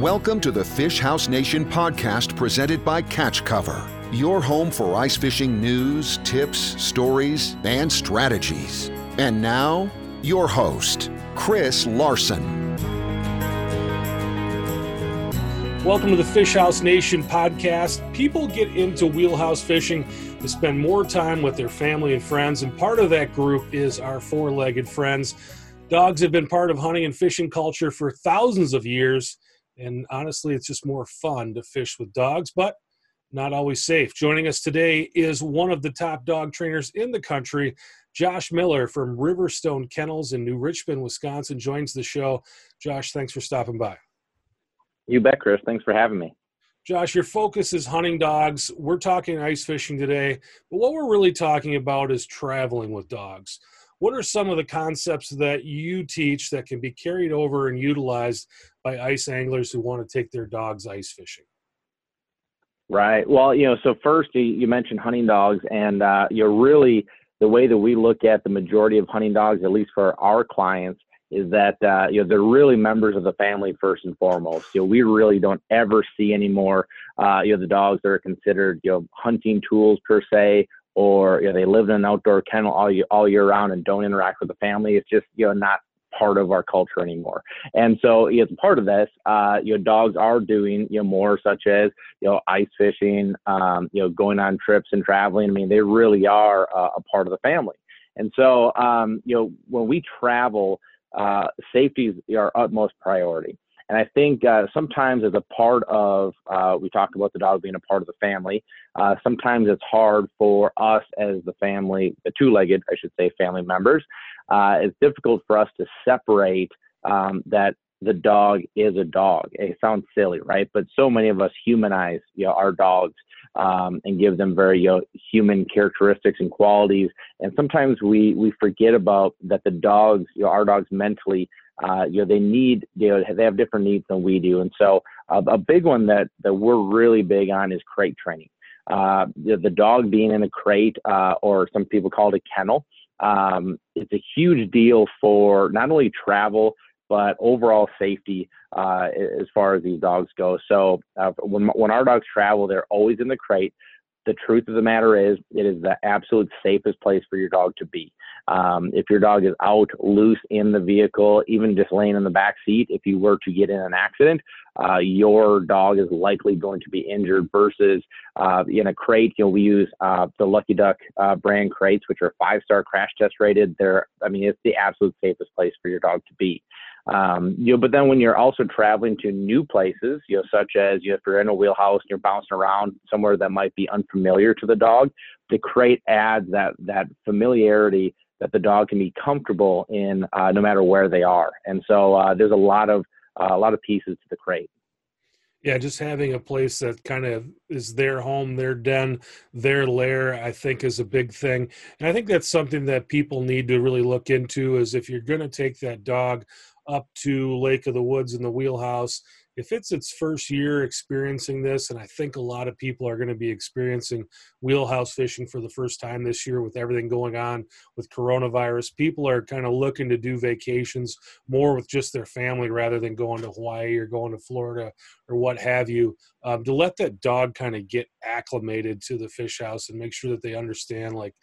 Welcome to the Fish House Nation podcast presented by Catch Cover, your home for ice fishing news, tips, stories, and strategies. And now, your host, Chris Larson. Welcome to the Fish House Nation podcast. People get into wheelhouse fishing to spend more time with their family and friends, and part of that group is our four legged friends. Dogs have been part of hunting and fishing culture for thousands of years and honestly, it's just more fun to fish with dogs, but not always safe. Joining us today is one of the top dog trainers in the country, Josh Miller from Riverstone Kennels in New Richmond, Wisconsin, joins the show. Josh, thanks for stopping by. You bet, Chris. Thanks for having me. Josh, your focus is hunting dogs. We're talking ice fishing today, but what we're really talking about is traveling with dogs what are some of the concepts that you teach that can be carried over and utilized by ice anglers who want to take their dogs ice fishing? Right. Well, you know, so first you mentioned hunting dogs, and uh, you know, really the way that we look at the majority of hunting dogs, at least for our clients, is that uh, you know they're really members of the family first and foremost. You know, we really don't ever see anymore. Uh, you know, the dogs that are considered you know hunting tools per se, or you know, they live in an outdoor kennel all year, all year round and don't interact with the family. It's just you know not part of our culture anymore. And so as part of this, uh, you know, dogs are doing you know more such as you know ice fishing, um, you know, going on trips and traveling. I mean, they really are uh, a part of the family. And so um, you know, when we travel, uh, safety is our utmost priority. And I think uh, sometimes as a part of, uh, we talked about the dog being a part of the family. Uh, sometimes it's hard for us as the family, the two-legged, I should say, family members. Uh, it's difficult for us to separate um, that the dog is a dog. It sounds silly, right? But so many of us humanize, you know, our dogs um, and give them very you know, human characteristics and qualities. And sometimes we we forget about that the dogs, you know, our dogs mentally uh, you know, they need, you know, they have different needs than we do. And so uh, a big one that, that we're really big on is crate training. Uh, the, the, dog being in a crate, uh, or some people call it a kennel, um, it's a huge deal for not only travel, but overall safety uh, as far as these dogs go. So uh, when, when our dogs travel, they're always in the crate the truth of the matter is, it is the absolute safest place for your dog to be. Um, if your dog is out loose in the vehicle, even just laying in the back seat, if you were to get in an accident, uh, your dog is likely going to be injured versus uh, in a crate. You know, we use uh, the Lucky Duck uh, brand crates, which are five star crash test rated. They're, I mean, it's the absolute safest place for your dog to be. Um, you know, but then when you're also traveling to new places, you know, such as you know, if you're in a wheelhouse and you're bouncing around somewhere that might be unfamiliar to the dog, the crate adds that that familiarity that the dog can be comfortable in uh, no matter where they are. And so uh, there's a lot of uh, a lot of pieces to the crate. Yeah, just having a place that kind of is their home, their den, their lair, I think is a big thing. And I think that's something that people need to really look into is if you're going to take that dog up to Lake of the Woods in the wheelhouse. If it's its first year experiencing this, and I think a lot of people are going to be experiencing wheelhouse fishing for the first time this year with everything going on with coronavirus, people are kind of looking to do vacations more with just their family rather than going to Hawaii or going to Florida or what have you. Um, to let that dog kind of get acclimated to the fish house and make sure that they understand, like,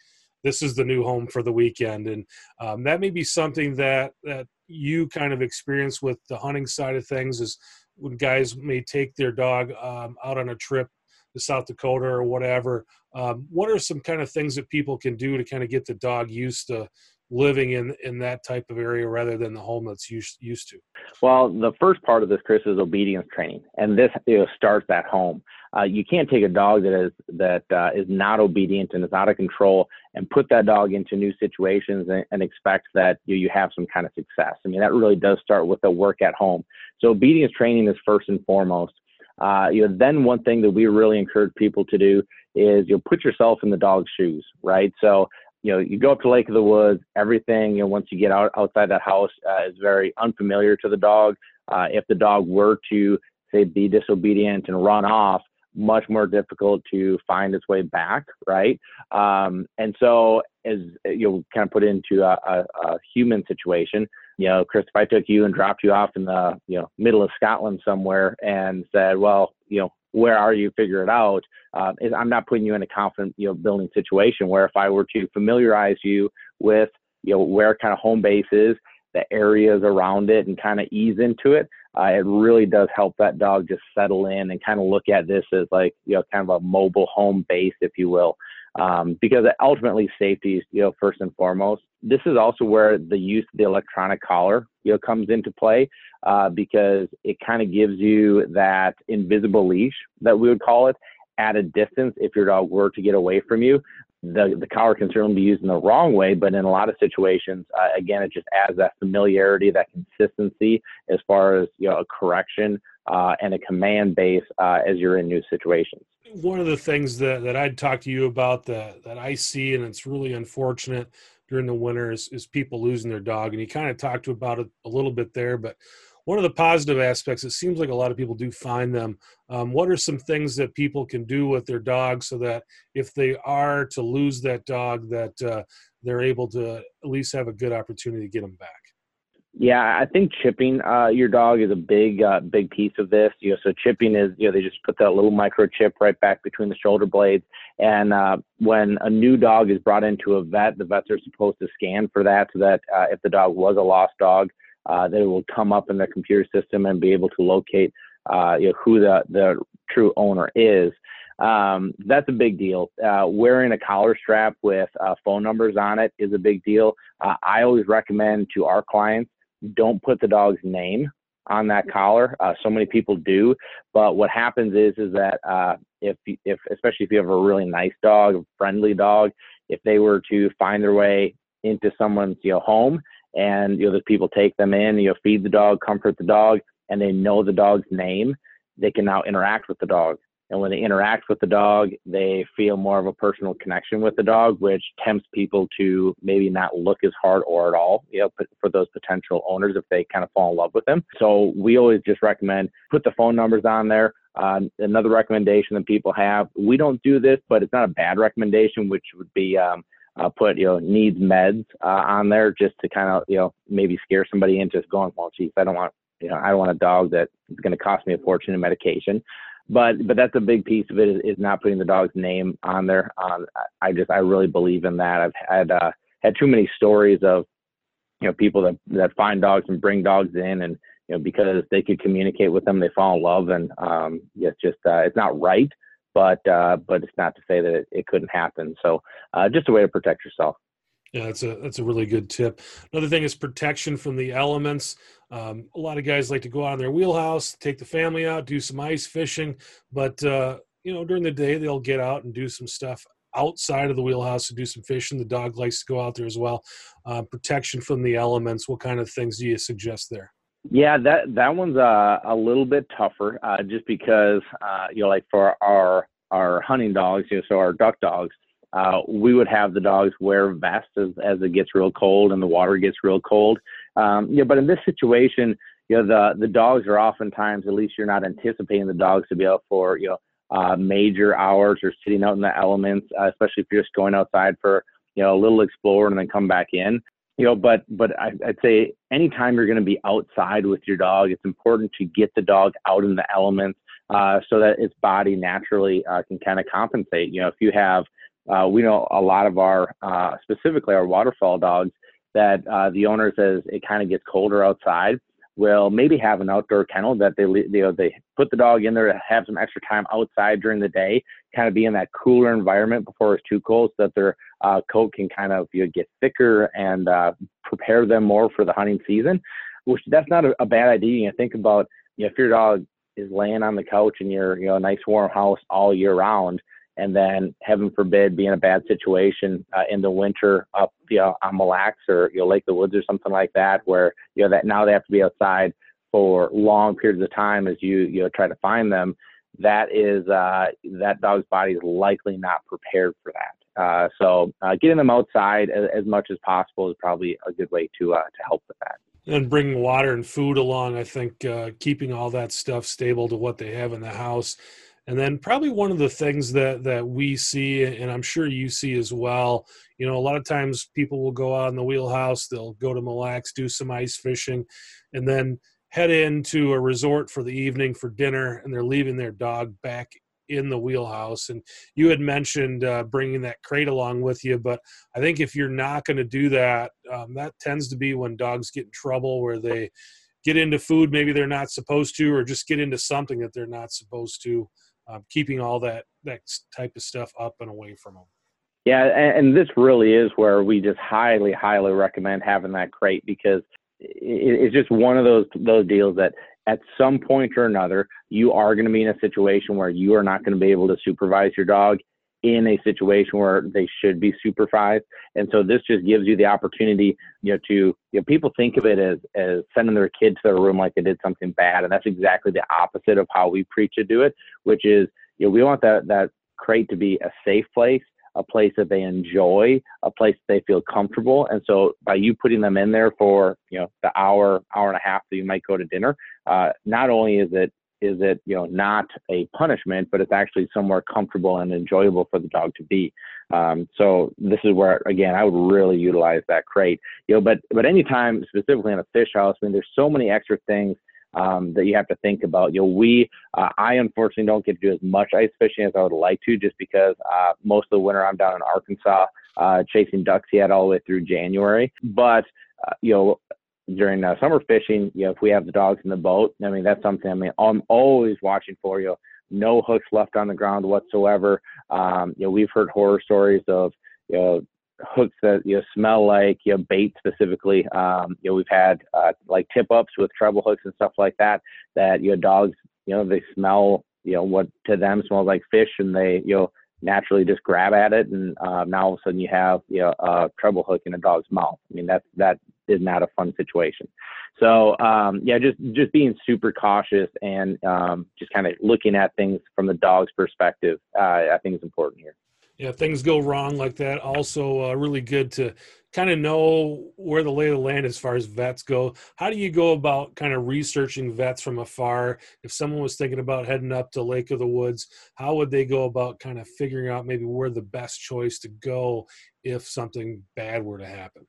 this is the new home for the weekend and um, that may be something that that you kind of experience with the hunting side of things is when guys may take their dog um, out on a trip to south dakota or whatever um, what are some kind of things that people can do to kind of get the dog used to living in in that type of area rather than the home that's used used to well the first part of this chris is obedience training and this you know, starts at home. Uh, you can't take a dog that is that uh, is not obedient and is out of control and put that dog into new situations and, and expect that you, you have some kind of success. I mean that really does start with the work at home. So obedience training is first and foremost. Uh, you know, then one thing that we really encourage people to do is you put yourself in the dog's shoes, right? So you know, you go up to Lake of the Woods, everything, you know, once you get out outside that house uh, is very unfamiliar to the dog. Uh, if the dog were to say be disobedient and run off, much more difficult to find its way back, right? Um, and so, as you know, kind of put into a, a, a human situation, you know, Chris, if I took you and dropped you off in the you know middle of Scotland somewhere and said, well, you know, where are you? Figure it out. Uh, I'm not putting you in a confident, you know, building situation where if I were to familiarize you with, you know, where kind of home base is, the areas around it, and kind of ease into it, uh, it really does help that dog just settle in and kind of look at this as like, you know, kind of a mobile home base, if you will. Um, because ultimately safety is, you know, first and foremost. This is also where the use of the electronic collar, you know, comes into play uh, because it kind of gives you that invisible leash that we would call it at a distance if your dog were to get away from you. The, the collar can certainly be used in the wrong way, but in a lot of situations, uh, again, it just adds that familiarity, that consistency as far as you know a correction uh, and a command base uh, as you're in new situations. One of the things that, that I'd talk to you about that, that I see, and it's really unfortunate during the winter, is, is people losing their dog. And you kind of talked about it a little bit there, but one of the positive aspects it seems like a lot of people do find them um, what are some things that people can do with their dog so that if they are to lose that dog that uh, they're able to at least have a good opportunity to get them back yeah, I think chipping uh, your dog is a big, uh, big piece of this. You know, so chipping is, you know, they just put that little microchip right back between the shoulder blades. And uh, when a new dog is brought into a vet, the vets are supposed to scan for that, so that uh, if the dog was a lost dog, uh, that it will come up in their computer system and be able to locate uh, you know, who the, the true owner is. Um, that's a big deal. Uh, wearing a collar strap with uh, phone numbers on it is a big deal. Uh, I always recommend to our clients don't put the dog's name on that collar. Uh, so many people do, but what happens is is that uh, if if especially if you have a really nice dog, a friendly dog, if they were to find their way into someone's you know home and you know the people take them in you know feed the dog comfort the dog and they know the dog's name they can now interact with the dog and when they interact with the dog they feel more of a personal connection with the dog which tempts people to maybe not look as hard or at all you know for those potential owners if they kind of fall in love with them. So we always just recommend put the phone numbers on there. Um, another recommendation that people have we don't do this but it's not a bad recommendation which would be um, uh, put you know needs meds uh, on there just to kind of you know maybe scare somebody into going well geez I don't want you know I don't want a dog that is going to cost me a fortune in medication but but that's a big piece of it is, is not putting the dog's name on there um, I just I really believe in that I've had uh, had too many stories of you know people that that find dogs and bring dogs in and you know because they could communicate with them they fall in love and um, it's just uh, it's not right but uh, but it's not to say that it, it couldn't happen. So uh, just a way to protect yourself. Yeah, that's a that's a really good tip. Another thing is protection from the elements. Um, a lot of guys like to go out in their wheelhouse, take the family out, do some ice fishing, but uh, you know during the day they'll get out and do some stuff outside of the wheelhouse to do some fishing. The dog likes to go out there as well. Uh, protection from the elements. What kind of things do you suggest there? Yeah, that that one's uh, a little bit tougher, uh, just because uh, you know, like for our our hunting dogs, you know, so our duck dogs, uh, we would have the dogs wear vests as, as it gets real cold and the water gets real cold. Um, yeah, but in this situation, you know, the the dogs are oftentimes, at least you're not anticipating the dogs to be out for you know uh, major hours or sitting out in the elements, uh, especially if you're just going outside for you know a little explore and then come back in you know, but but I, would say anytime you're going to be outside with your dog, it's important to get the dog out in the elements uh, so that its body naturally uh, can kind of compensate. You know, if you have, uh, we know a lot of our, uh, specifically our waterfowl dogs, that uh, the owner says it kind of gets colder outside will maybe have an outdoor kennel that they you know they put the dog in there to have some extra time outside during the day, kind of be in that cooler environment before it's too cold, so that their uh, coat can kind of you know, get thicker and uh, prepare them more for the hunting season. Which that's not a, a bad idea. You know, think about you know, if your dog is laying on the couch in your you know nice warm house all year round and then heaven forbid be in a bad situation uh, in the winter up you know on Mille Lacs or you know Lake the Woods or something like that where you know that now they have to be outside for long periods of time as you you know try to find them. That is uh, that dog's body is likely not prepared for that. Uh, so uh, getting them outside as, as, much as possible is probably a good way to uh, to help with that. And bringing water and food along i think uh, keeping all that stuff stable to what they have in the house And then probably one of the things that that we see, and I'm sure you see as well. You know, a lot of times people will go out in the wheelhouse, they'll go to Mille Lacs, do some ice fishing, and then head into a resort for the evening for dinner, and they're leaving their dog back in the wheelhouse. And you had mentioned uh, bringing that crate along with you, but I think if you're not going to do that, um, that tends to be when dogs get in trouble where they get into food maybe they're not supposed to, or just get into something that they're not supposed to. Um, keeping all that that type of stuff up and away from them. Yeah, and, and, this really is where we just highly, highly recommend having that crate because it, it's just one of those those deals that at some point or another, you are going to be in a situation where you are not going to be able to supervise your dog in a situation where they should be supervised. And so this just gives you the opportunity, you know, to, you know, people think of it as, as sending their kid to their room like they did something bad. And that's exactly the opposite of how we preach to do it, which is, you know, we want that, that crate to be a safe place a place that they enjoy, a place they feel comfortable. And so by you putting them in there for, you know, the hour, hour and a half that you might go to dinner, uh, not only is it is it you know not a punishment, but it's actually somewhere comfortable and enjoyable for the dog to be. Um, so this is where again I would really utilize that crate. You know, but but anytime specifically in a fish house, I mean, there's so many extra things um, that you have to think about. You know, we, uh, I unfortunately don't get to do as much ice fishing as I would like to, just because uh, most of the winter I'm down in Arkansas uh, chasing ducks yet all the way through January. But uh, you know, during uh, summer fishing, you know, if we have the dogs in the boat, I mean, that's something. I mean, I'm always watching for you. No hooks left on the ground whatsoever. Um, you know, we've heard horror stories of you know hooks that you know smell like you know bait specifically. Um, you know we've had uh, like tip ups with treble hooks and stuff like that. That you know dogs you know they smell you know what to them smells like fish and they you know naturally just grab at it and uh, now all of a sudden you have you know a treble hook in a dog's mouth. I mean that that is not a fun situation. So um, yeah, just just being super cautious and um, just kind of looking at things from the dog's perspective, uh, I think is important here yeah, things go wrong like that. Also, uh, really good to kind of know where the lay of the land as far as vets go. How do you go about kind of researching vets from afar? If someone was thinking about heading up to Lake of the Woods, how would they go about kind of figuring out maybe where the best choice to go if something bad were to happen?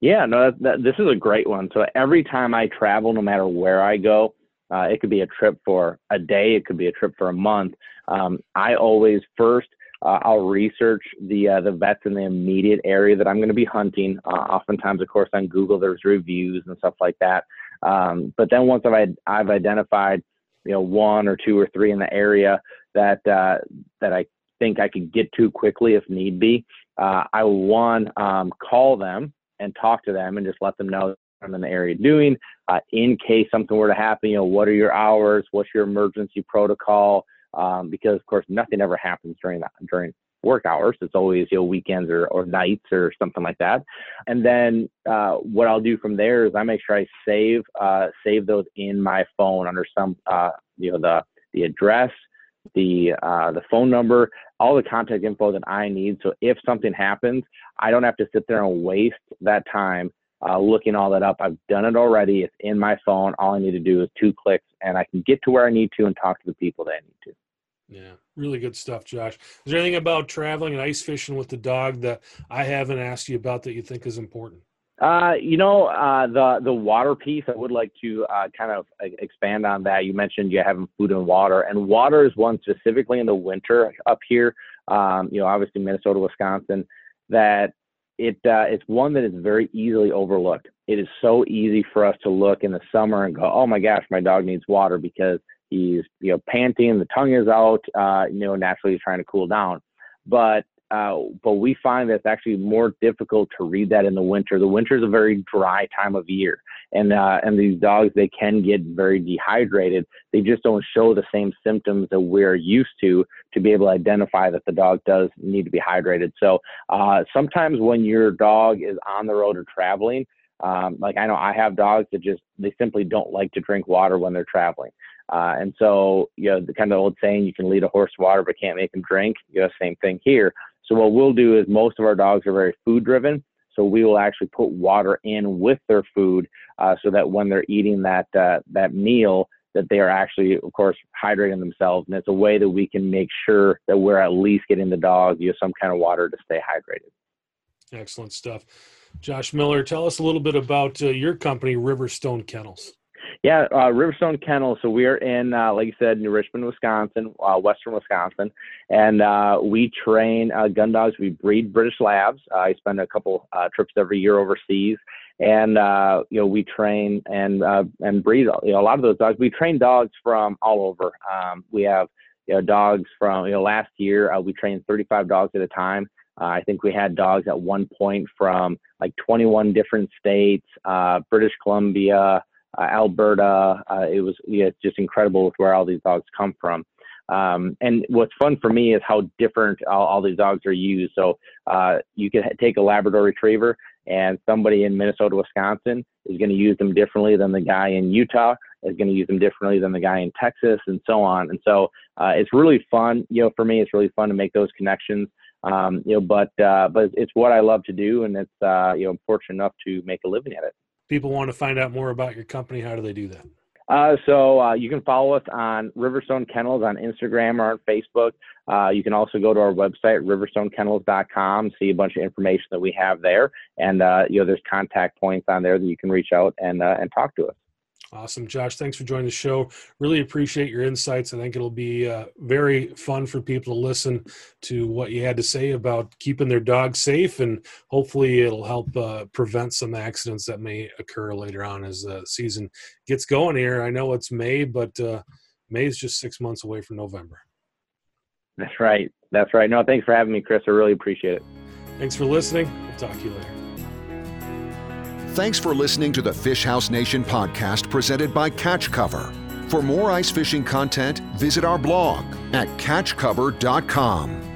Yeah, no, that, that, this is a great one. So every time I travel, no matter where I go, uh, it could be a trip for a day, it could be a trip for a month. Um, I always first uh, I'll research the uh, the vets in the immediate area that I'm going to be hunting. Uh, oftentimes, of course, on Google there's reviews and stuff like that. Um, but then once I've I've identified you know one or two or three in the area that uh, that I think I could get to quickly if need be, uh, I will one um, call them and talk to them and just let them know I'm in the area doing. Uh, in case something were to happen, you know, what are your hours? What's your emergency protocol? Um, because of course nothing ever happens during that during work hours. It's always you know weekends or, or nights or something like that. And then uh, what I'll do from there is I make sure I save uh, save those in my phone under some uh, you know the the address, the uh, the phone number, all the contact info that I need. So if something happens, I don't have to sit there and waste that time uh, looking all that up. I've done it already. It's in my phone. All I need to do is two clicks, and I can get to where I need to and talk to the people that I need to. Yeah, really good stuff, Josh. Is there anything about traveling and ice fishing with the dog that I haven't asked you about that you think is important? Uh, you know, uh, the the water piece. I would like to uh, kind of expand on that. You mentioned you having food and water, and water is one specifically in the winter up here. Um, you know, obviously Minnesota, Wisconsin, that it uh, it's one that is very easily overlooked. It is so easy for us to look in the summer and go, oh my gosh, my dog needs water because he's you know panting, the tongue is out, uh, you know naturally he's trying to cool down. But uh, but we find that it's actually more difficult to read that in the winter. The winter is a very dry time of year, and uh, and these dogs they can get very dehydrated. They just don't show the same symptoms that we're used to to be able to identify that the dog does need to be hydrated. So uh, sometimes when your dog is on the road or traveling, um, like I know I have dogs that just they simply don't like to drink water when they're traveling. Uh, and so, you know, the kind of old saying, you can lead a horse to water, but can't make him drink. You know, same thing here. So what we'll do is most of our dogs are very food driven. So we will actually put water in with their food, uh, so that when they're eating that uh, that meal, that they are actually, of course, hydrating themselves. And it's a way that we can make sure that we're at least getting the dog you know, some kind of water to stay hydrated. Excellent stuff. Josh Miller, tell us a little bit about uh, your company, Riverstone Kennels. Yeah, uh, Riverstone Kennel. So we are in, uh, like you said, New Richmond, Wisconsin, uh, Western Wisconsin, and uh, we train uh, gun dogs. We breed British Labs. I spend a couple trips every year overseas, and you know we train and and breed you know, a lot of those dogs. We train dogs from all over. Um, we have you know dogs from you know last year we trained 35 dogs at a time. Uh, I think we had dogs at one point from like 21 different states, uh, British Columbia, uh, Alberta. Uh, it was yeah, just incredible with where all these dogs come from. Um, and what's fun for me is how different all, all these dogs are used. So uh, you can take a Labrador Retriever, and somebody in Minnesota, Wisconsin is going to use them differently than the guy in Utah is going to use them differently than the guy in Texas, and so on. And so uh, it's really fun. You know, for me, it's really fun to make those connections. Um, you know, but uh, but it's what I love to do, and it's uh, you know I'm fortunate enough to make a living at it. People want to find out more about your company. How do they do that? Uh, so uh, you can follow us on Riverstone Kennels on Instagram or on Facebook. Uh, you can also go to our website, riverstonekennels.com, see a bunch of information that we have there. And, uh, you know, there's contact points on there that you can reach out and, uh, and talk to us. Awesome, Josh. Thanks for joining the show. Really appreciate your insights. I think it'll be uh, very fun for people to listen to what you had to say about keeping their dogs safe, and hopefully, it'll help uh, prevent some accidents that may occur later on as the season gets going here. I know it's May, but uh, May is just six months away from November. That's right. That's right. No, thanks for having me, Chris. I really appreciate it. Thanks for listening. We'll talk to you later. Thanks for listening to the Fish House Nation podcast presented by Catch Cover. For more ice fishing content, visit our blog at catchcover.com.